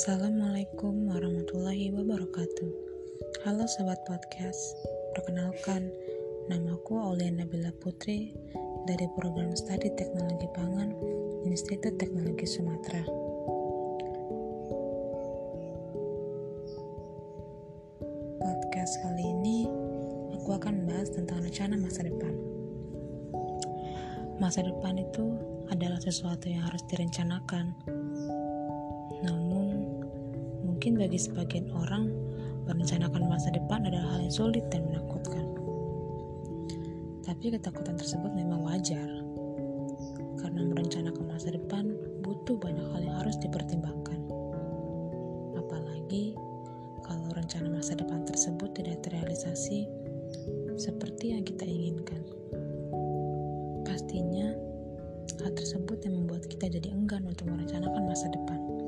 Assalamualaikum warahmatullahi wabarakatuh. Halo Sobat Podcast Perkenalkan, namaku Aulia Nabila Putri dari Program Studi Teknologi Pangan Institut Teknologi Sumatera. Podcast kali ini aku akan membahas tentang rencana masa depan. Masa depan itu adalah sesuatu yang harus direncanakan mungkin bagi sebagian orang, merencanakan masa depan adalah hal yang sulit dan menakutkan. Tapi ketakutan tersebut memang wajar, karena merencanakan masa depan butuh banyak hal yang harus dipertimbangkan. Apalagi kalau rencana masa depan tersebut tidak terrealisasi seperti yang kita inginkan. Pastinya, hal tersebut yang membuat kita jadi enggan untuk merencanakan masa depan.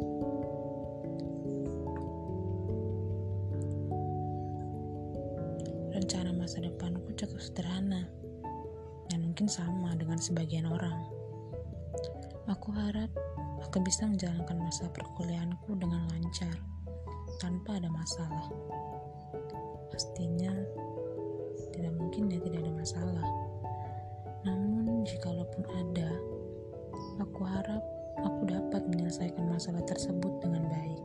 Rencana masa depanku cukup sederhana dan mungkin sama dengan sebagian orang. Aku harap aku bisa menjalankan masa perkuliahanku dengan lancar tanpa ada masalah. Pastinya tidak mungkin ya tidak ada masalah. Namun jikalaupun ada, aku harap aku dapat menyelesaikan masalah tersebut dengan baik.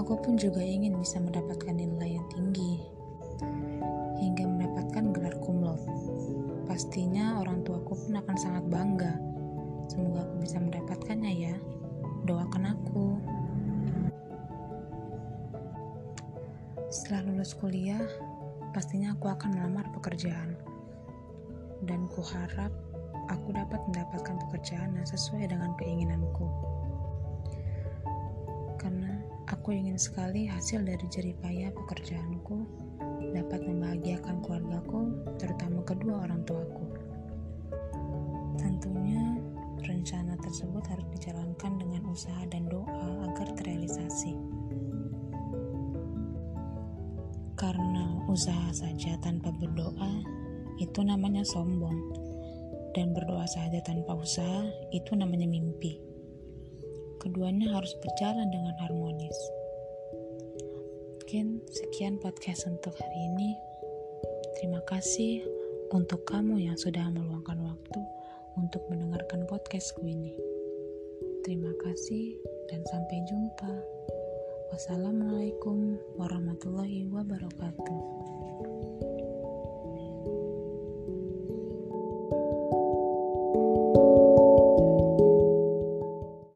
Aku pun juga ingin bisa mendapatkan nilai yang tinggi hingga mendapatkan gelar kumlot. Pastinya orang tuaku pun akan sangat bangga. Semoga aku bisa mendapatkannya ya. Doakan aku. Setelah lulus kuliah, pastinya aku akan melamar pekerjaan. Dan kuharap aku dapat mendapatkan pekerjaan yang sesuai dengan keinginanku. Aku ingin sekali hasil dari jeripaya pekerjaanku dapat membahagiakan keluargaku, terutama kedua orang tuaku. Tentunya, rencana tersebut harus dijalankan dengan usaha dan doa agar terrealisasi. Karena usaha saja tanpa berdoa itu namanya sombong, dan berdoa saja tanpa usaha itu namanya mimpi keduanya harus berjalan dengan harmonis. Mungkin sekian podcast untuk hari ini. Terima kasih untuk kamu yang sudah meluangkan waktu untuk mendengarkan podcastku ini. Terima kasih dan sampai jumpa. Wassalamualaikum warahmatullahi wabarakatuh.